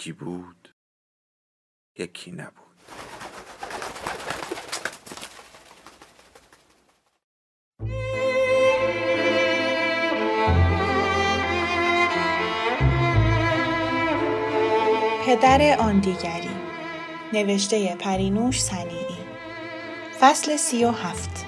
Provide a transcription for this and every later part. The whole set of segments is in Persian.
یکی بود یکی نبود. پدر آن دیگری نوشته پرینوش سنیعی فصل سی و هفت.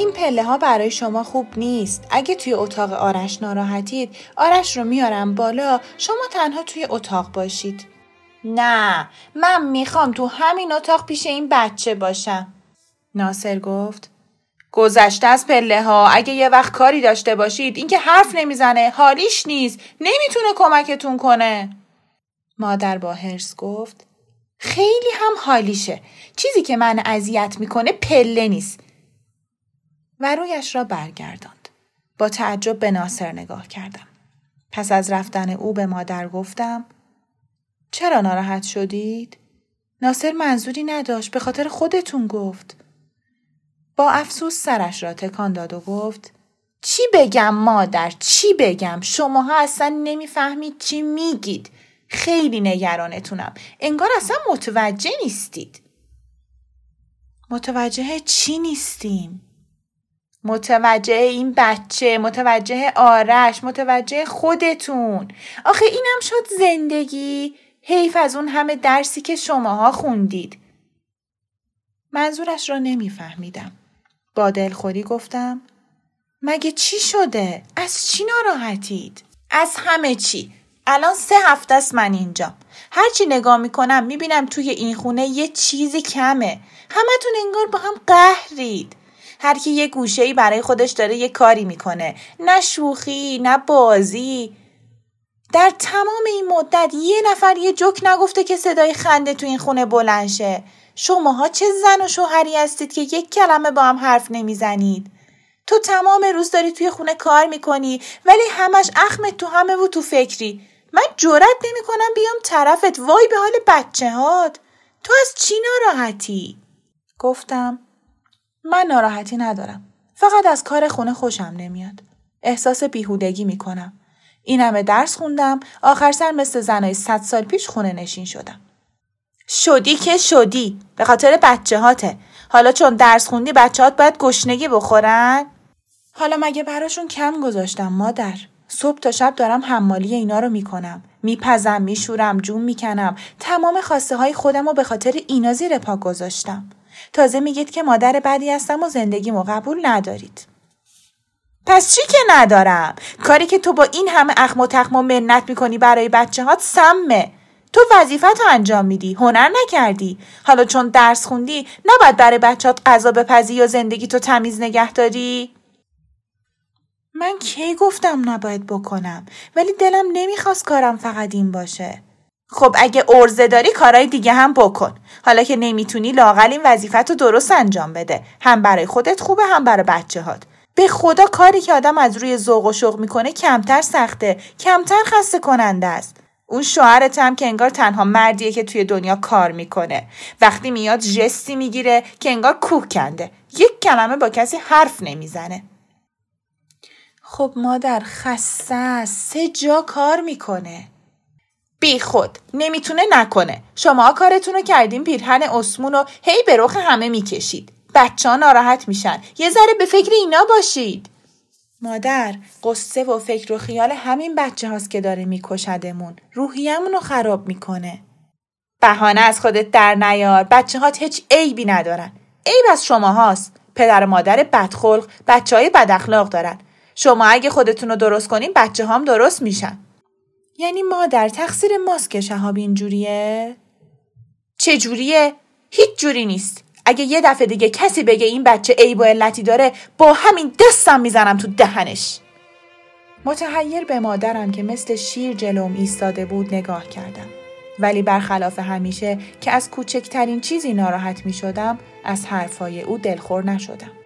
این پله ها برای شما خوب نیست. اگه توی اتاق آرش ناراحتید، آرش رو میارم بالا، شما تنها توی اتاق باشید. نه، من می‌خوام تو همین اتاق پیش این بچه باشم. ناصر گفت. گذشته از پله ها اگه یه وقت کاری داشته باشید اینکه حرف نمی‌زنه حالیش نیست. نمی‌تونه کمکتون کنه. مادر با هرس گفت. خیلی هم حالیشه. چیزی که من اذیت می‌کنه پله نیست. و رویش را برگرداند. با تعجب به ناصر نگاه کردم. پس از رفتن او به مادر گفتم چرا ناراحت شدید؟ ناصر منظوری نداشت به خاطر خودتون گفت. با افسوس سرش را تکان داد و گفت چی بگم مادر چی بگم شماها اصلا نمی‌فهمید چی میگید خیلی نگرانتونم انگار اصلا متوجه نیستید متوجه چی نیستیم متوجه این بچه متوجه آرش متوجه خودتون. آخه اینم شد زندگی. حیف از اون همه درسی که شماها خوندید. منظورش را نمیفهمیدم. با دلخوری گفتم مگه چی شده؟ از چی ناراحتید؟ از همه چی. الان سه هفته است من اینجا هرچی نگاه می‌کنم می‌بینم توی این خونه یه چیزی کمه. همتون انگار با هم قهرید. هر کی یه گوشه ای برای خودش داره یه کاری می‌کنه. نه شوخی نه بازی. در تمام این مدت یه نفر یه جوک نگفته که صدای خنده تو این خونه بلند شه. شماها چه زن و شوهری هستید که یک کلمه با هم حرف نمی‌زنید؟ تو تمام روز داری توی خونه کار می‌کنی ولی همش اخمت تو همه و تو فکری. من جرت نمی‌کنم بیام طرفت. وای به حال بچه هات تو از چی ناراحتی؟ گفتم من ناراحتی ندارم. فقط از کار خونه خوشم نمیاد. احساس بیهودگی می‌کنم. این همه درس خوندم آخر سر مثل زنای صد سال پیش خونه نشین شدم. شدی که شدی به خاطر بچه هاته. حالا چون درس خوندی بچه هات باید گشنگی بخورن؟ حالا مگه براشون کم گذاشتم مادر؟ صبح تا شب دارم حمالی اینا رو می‌کنم. میپزم میشورم جون می‌کنم تمام خواسته های خودم رو به خاطر اینا زیر پا گذاشتم. تازه میگید که مادر بدی هستم و زندگیمو قبول ندارید. پس چی که ندارم؟ کاری که تو با این همه اخم و تخم و منت می‌کنی برای بچه هات سمه. تو وظیفت انجام میدی هنر نکردی حالا چون درس خوندی نباید برای بچهات غذا بپزی یا زندگی تو تمیز نگه داری من کی گفتم نباید بکنم ولی دلم نمی‌خواست کارم فقط این باشه خب اگه ارزه داری کارهای دیگه هم بکن. حالا که نمی‌تونی لاقل این وظیفت رو درست انجام بده. هم برای خودت خوبه هم برای بچه هات به خدا کاری که آدم از روی ذوق و شوق می‌کنه کمتر سخته. کمتر خسته کننده است. اون شوهرت هم که انگار تنها مردیه که توی دنیا کار می‌کنه. وقتی میاد جستی می‌گیره که انگار کوه کنده. یک کلمه با کسی حرف نمی‌زنه. خب مادر خسته سه جا کار می‌کنه. بی خود. نمی‌تونه نکنه. شما کارتون رو کردین پیرهن اسمون رو هی به رخ همه می‌کشید. بچه ها ناراحت میشن. یه ذره به فکر اینا باشید. مادر قصه و فکر و خیال همین بچه هاست که داره میکشدمون. روحیمون رو خراب می‌کنه. بهانه از خودت در نیار. بچه هات هیچ عیبی ندارن. عیب از شما هاست پدر و مادر بدخلق بچه های بداخلاق دارن. شما اگه خودتون رو درست کنین بچه هم درست میشن. یعنی مادر تقصیر ماست که شهاب اینجوریه؟ چه جوریه؟ هیچ جوری نیست. اگه یه دفعه دیگه کسی بگه این بچه عیب و علتی داره با همین دستم می‌زنم تو دهنش متحیر به مادرم که مثل شیر جلوم ایستاده بود نگاه کردم ولی برخلاف همیشه که از کوچکترین چیزی ناراحت می شدم از حرفای او دلخور نشدم.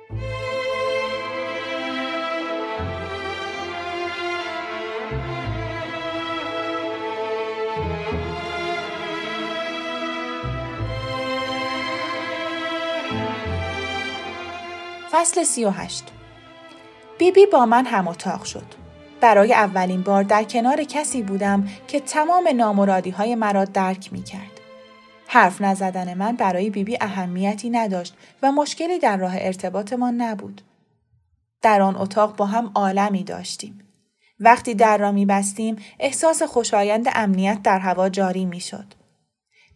فصل سی و هشت بیبی با من هم اتاق شد. برای اولین بار در کنار کسی بودم که تمام نامرادی های مرا درک می کرد. حرف نزدن من برای بیبی اهمیتی نداشت و مشکلی در راه ارتباطمان نبود. در آن اتاق با هم عالمی داشتیم. وقتی در را می بستیم احساس خوشایند امنیت در هوا جاری می شد.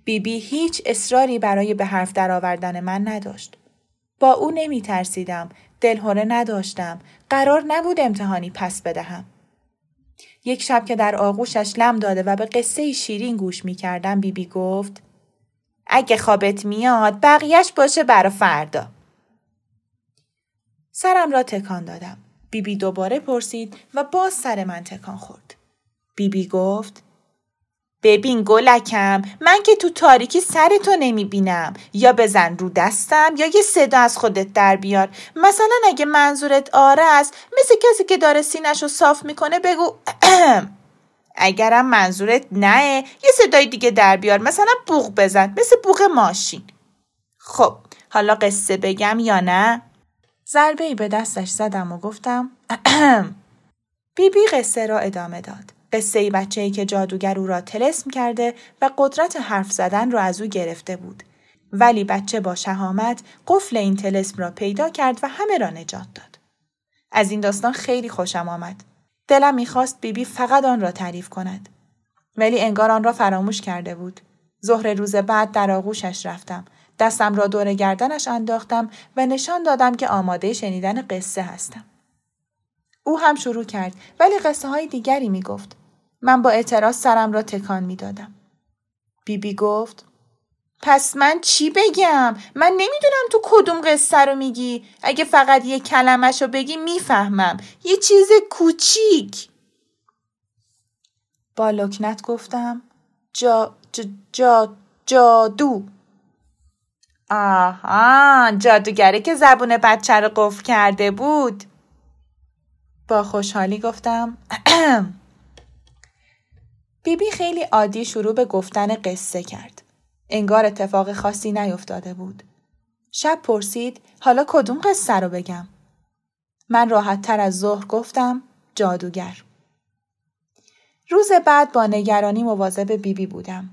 بیبی هیچ اصراری برای به حرف درآوردن من نداشت. با او نمی ترسیدم، دلهوره نداشتم، قرار نبود امتحانی پس بدهم. یک شب که در آغوشش لم داده و به قصه شیرین گوش می کردم بیبی بی گفت اگه خوابت میاد بقیهش باشه برا فردا. سرم را تکان دادم. بیبی بی دوباره پرسید و باز سر من تکان خورد. بیبی بی گفت ببین گلکم من که تو تاریکی سر تو نمی بینم یا بزن رو دستم یا یه صدا از خودت در بیار. مثلا اگه منظورت آره است مثل کسی که داره سینش رو صاف می‌کنه بگو اگرم منظورت نه یه صدای دیگه در بیار. مثلا بوغ بزن مثل بوغ ماشین. خب حالا قصه بگم یا نه؟ ضربه ای به دستش زدم و گفتم بیبی بی قصه را ادامه داد. قصه بچه ای که جادوگر او را تلسم کرده و قدرت حرف زدن را از او گرفته بود. ولی بچه با شهامت قفل این تلسم را پیدا کرد و همه را نجات داد. از این داستان خیلی خوشم آمد. دلم می‌خواست بیبی فقط آن را تعریف کند. ولی انگار آن را فراموش کرده بود. ظهر روز بعد در آغوشش رفتم. دستم را دور گردنش انداختم و نشان دادم که آماده شنیدن قصه هستم. او هم شروع کرد ولی قصه های دیگری می گفت. من با اعتراض سرم را تکان می دادم. بیبی گفت پس من چی بگم؟ من نمی‌دونم تو کدوم قصه رو میگی. اگه فقط یه کلمش رو بگی می‌فهمم. یه چیز کوچیک. با لکنت گفتم جا جا جا جادو. آها جادوگره که زبون بچه رو قفل کرده بود. با خوشحالی گفتم بیبی بی خیلی عادی شروع به گفتن قصه کرد. انگار اتفاق خاصی نیفتاده بود. شب پرسید حالا کدوم قصه رو بگم؟ من راحت تر از ظهر گفتم جادوگر. روز بعد با نگرانی مواظب بیبی بی بودم.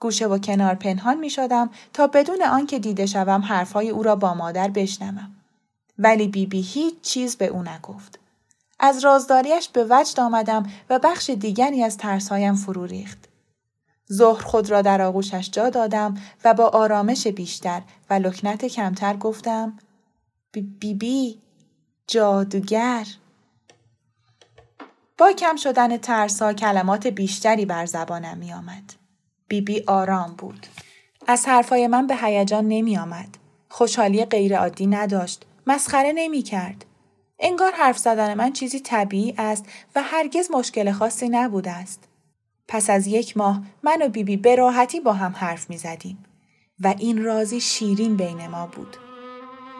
گوشه و کنار پنهان می شدم تا بدون آنکه دیده شوم حرفهای او را با مادر بشنوم. ولی بیبی بی هیچ چیز به او نگفت. از رازداریش به وجد آمدم و بخش دیگری از ترسهایم فرو ریخت. ظهر خود را در آغوشش جا دادم و با آرامش بیشتر و لکنت کمتر گفتم بی بی, جادوگر با کم شدن ترسا کلمات بیشتری بر زبانم می آمد. بیبی آرام بود. از حرفای من به هیجان نمی آمد. خوشحالی غیرعادی نداشت. مسخره نمی کرد. انگار حرف زدن من چیزی طبیعی است و هرگز مشکل خاصی نبوده است. پس از یک ماه من و بیبی به راحتی با هم حرف می زدیم و این رازی شیرین بین ما بود.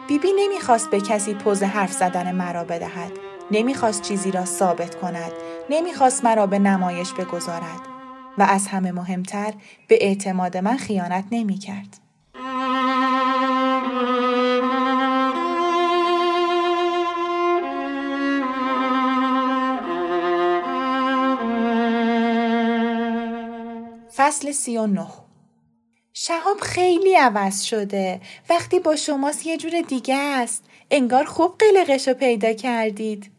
بیبی نمی‌خواست به کسی پوز حرف زدن مرا بدهد. نمی‌خواست چیزی را ثابت کند. نمی‌خواست مرا به نمایش بگذارد. و از همه مهمتر به اعتماد من خیانت نمی‌کرد. فصل سی و نه شهاب خیلی عوض شده. وقتی با شماست یه جور دیگه است. انگار خوب قلقش رو پیدا کردید.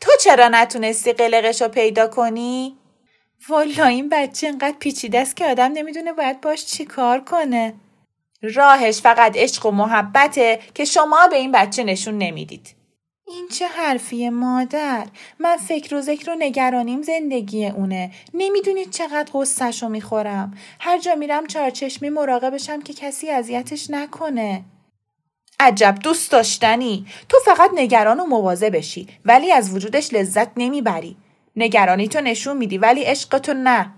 تو چرا نتونستی قلقش رو پیدا کنی؟ والا این بچه انقدر پیچیده است که آدم نمی‌دونه باید باش چی کار کنه. راهش فقط عشق و محبته که شما به این بچه نشون نمی‌دید. این چه حرفیه مادر؟ من فکر و ذکر و نگرانیم زندگی اونه. نمی‌دونید چقدر غصهش رو می‌خورم. هر جا میرم چارچشمی مراقبشم که کسی اذیتش نکنه. عجب دوست داشتنی. تو فقط نگران و موازه بشی ولی از وجودش لذت نمی‌بری. نگرانی تو نشون میدی ولی عشق تو نه.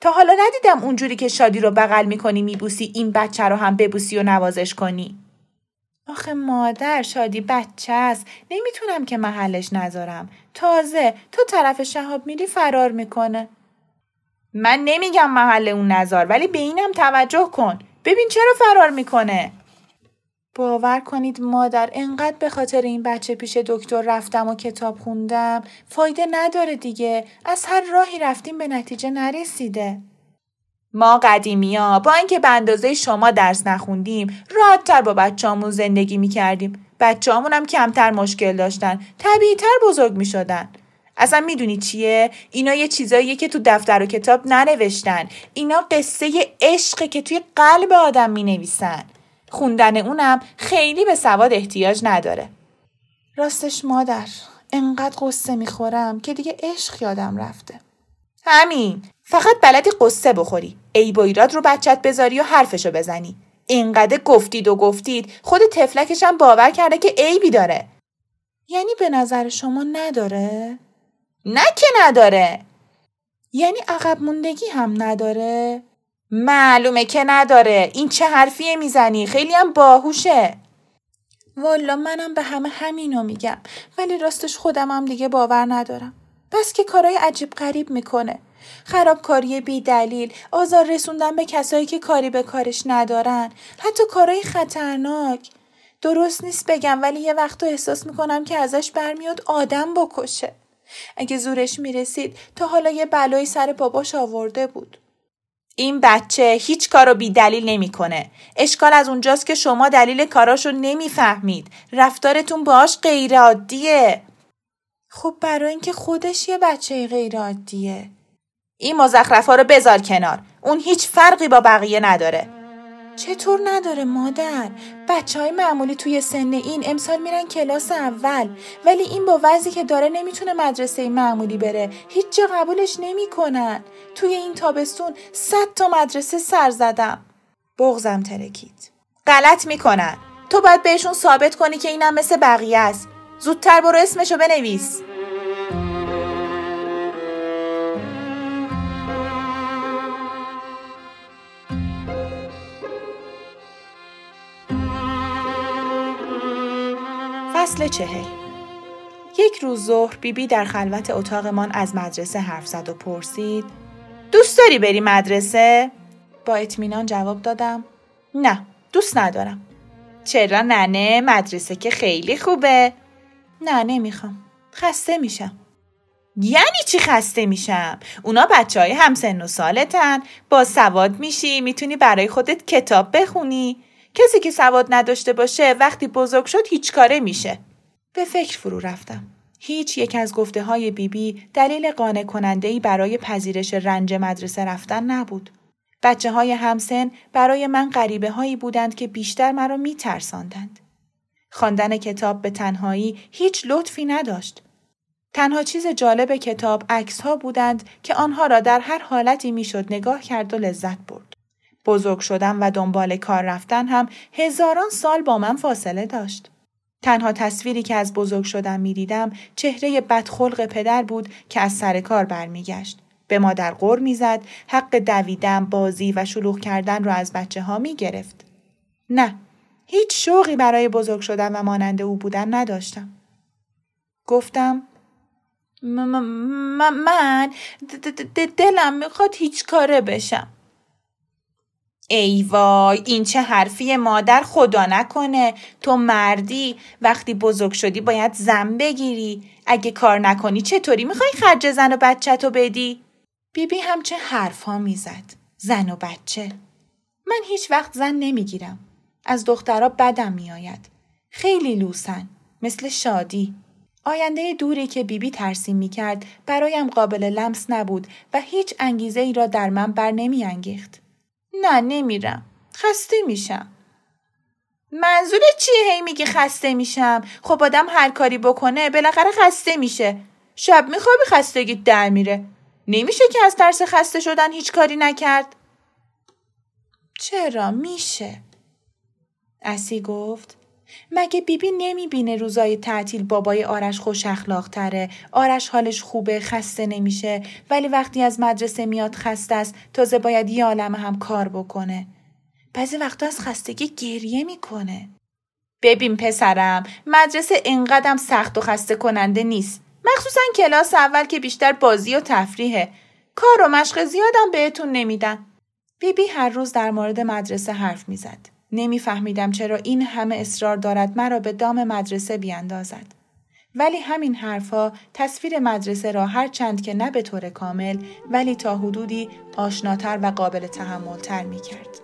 تا حالا ندیدم اونجوری که شادی رو بغل می‌کنی میبوسی این بچه رو هم ببوسی و نوازش کنی. آخه مادر شادی بچه است. نمی‌تونم که محلش نذارم. تازه تو طرف شهاب میری فرار می‌کنه. من نمیگم محل اون نظر ولی به اینم توجه کن. ببین چرا فرار می‌کنه. باور کنید مادر انقدر به خاطر این بچه پیش دکتر رفتم و کتاب خوندم فایده نداره دیگه. از هر راهی رفتیم به نتیجه نرسیده. ما قدیمی ها با اینکه به اندازه شما درس نخوندیم راحتتر با بچه‌هامون زندگی می‌کردیم. بچه‌هامون هم کمتر مشکل داشتن. طبیعیتر بزرگ می‌شدن. اصلا می‌دونی چیه؟ اینا یه چیزاییه که تو دفتر و کتاب ننوشتن. اینا قصه عشقه که توی قلب آدم می‌نویسن. خوندن اونم خیلی به سواد احتیاج نداره. راستش مادر انقدر قصه می‌خورم که دیگه عشق یادم رفته. همین. فقط بلدی قصه بخوری. ای و ایراد رو بچت بذاری و حرفشو بزنی. اینقدر گفتید و گفتید خود تفلکشم باور کرده که عیبی داره. یعنی به نظر شما نداره؟ نه که نداره. یعنی عقب موندگی هم نداره؟ معلومه که نداره. این چه حرفیه می‌زنی؟ خیلی هم باهوشه. والا منم به همه همینو میگم. ولی راستش خودم هم دیگه باور ندارم. بس که کارای عجیب غریب می‌کنه خرابکاری بی دلیل آزار رسوندن به کسایی که کاری به کارش ندارن حتی کارای خطرناک درست نیست بگم ولی یه وقت احساس می‌کنم که ازش برمیاد آدم بکشه اگه زورش می‌رسید تا حالا یه بلایی سر باباش آورده بود این بچه هیچ کارو بی دلیل نمی‌کنه. اشکال از اونجاست که شما دلیل کاراشو نمی‌فهمید. رفتارتون باش غیر عادیه. خب برای اینکه خودش یه بچه غیر عادیه. این مزخرف ها رو بذار کنار. اون هیچ فرقی با بقیه نداره. چطور نداره مادر؟ بچه های معمولی توی سن این امسال میرن کلاس اول ولی این با وضعی که داره نمی‌تونه مدرسه معمولی بره هیچ جا قبولش نمی‌کنن توی این تابستون صد تا مدرسه سر زدم بغزم ترکید غلط می‌کنن تو باید بهشون ثابت کنی که اینم مثل بقیه است زودتر برو اسمشو بنویس. فصل چهل. یک روز ظهر بیبی بی در خلوت اتاقمان از مدرسه حرف زد و پرسید دوست داری بری مدرسه؟ با اطمینان جواب دادم نه دوست ندارم. چرا ننه مدرسه که خیلی خوبه. نه نمی‌خوام خسته میشم یعنی چی خسته میشم؟ اونا بچه های همسن و سالتن با سواد میشی می‌تونی برای خودت کتاب بخونی کسی که سواد نداشته باشه وقتی بزرگ شد هیچ کاره میشه. به فکر فرو رفتم. هیچ یک از گفته های بیبی دلیل قانع کننده ای برای پذیرش رنج مدرسه رفتن نبود. بچه های همسن برای من غریبه هایی بودند که بیشتر مرا می ترساندند. خواندن کتاب به تنهایی هیچ لطفی نداشت. تنها چیز جالب کتاب عکس ها بودند که آنها را در هر حالتی می‌شد نگاه کرد و لذت برد. بزرگ شدن و دنبال کار رفتن هم هزاران سال با من فاصله داشت. تنها تصویری که از بزرگ شدن می دیدم چهره بدخلق پدر بود که از سر کار برمیگشت. به مادر غور می‌زد حق دویدن بازی و شلوغ کردن را از بچه ها می گرفت. نه هیچ شوقی برای بزرگ شدن و مانند او بودن نداشتم. گفتم من دلم می‌خواد هیچ کاره بشم. ای وای این چه حرفی مادر خدا نکنه تو مردی وقتی بزرگ شدی باید زن بگیری اگه کار نکنی چطوری می‌خوای خرج زن و بچه تو بدی؟ بیبی هم چه حرف ها می‌زد زن و بچه من هیچ وقت زن نمی‌گیرم از دخترها بدم میآید. خیلی لوسن مثل شادی. آینده دوری که بیبی ترسیم می‌کرد برایم قابل لمس نبود و هیچ انگیزه ای را در من بر نمی انگیخت. نه نمیرم. خسته میشم. منظور چیه هی میگی خسته میشم؟ خب آدم هر کاری بکنه بالاخره خسته میشه. شب میخوابی خستگی در میره. نمیشه که از ترس خسته شدن هیچ کاری نکرد. چرا؟ میشه. اسی گفت مگه بیبی نمی‌بینه روزای تعطیل بابای آرش خوش اخلاق تره آرش حالش خوبه خسته نمیشه ولی وقتی از مدرسه میاد خسته است تازه باید یه عالم هم کار بکنه. بعضی وقتا از خستگی گریه می‌کنه. ببین پسرم مدرسه اینقدرم سخت و خسته کننده نیست. مخصوصا کلاس اول که بیشتر بازی و تفریحه. کار و مشق زیادم بهتون نمیدن بیبی بی هر روز در مورد مدرسه حرف می‌زد. نمیفهمیدم چرا این همه اصرار دارد مرا به دام مدرسه بیاندازد ولی همین حرفها تصویر مدرسه را هر چند که نه به طور کامل ولی تا حدودی آشناتر و قابل تحملتر می کرد.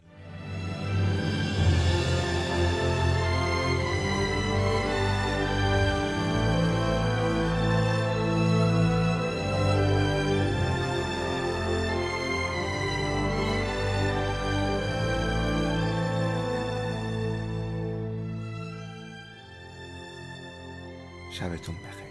شبتون بخیر.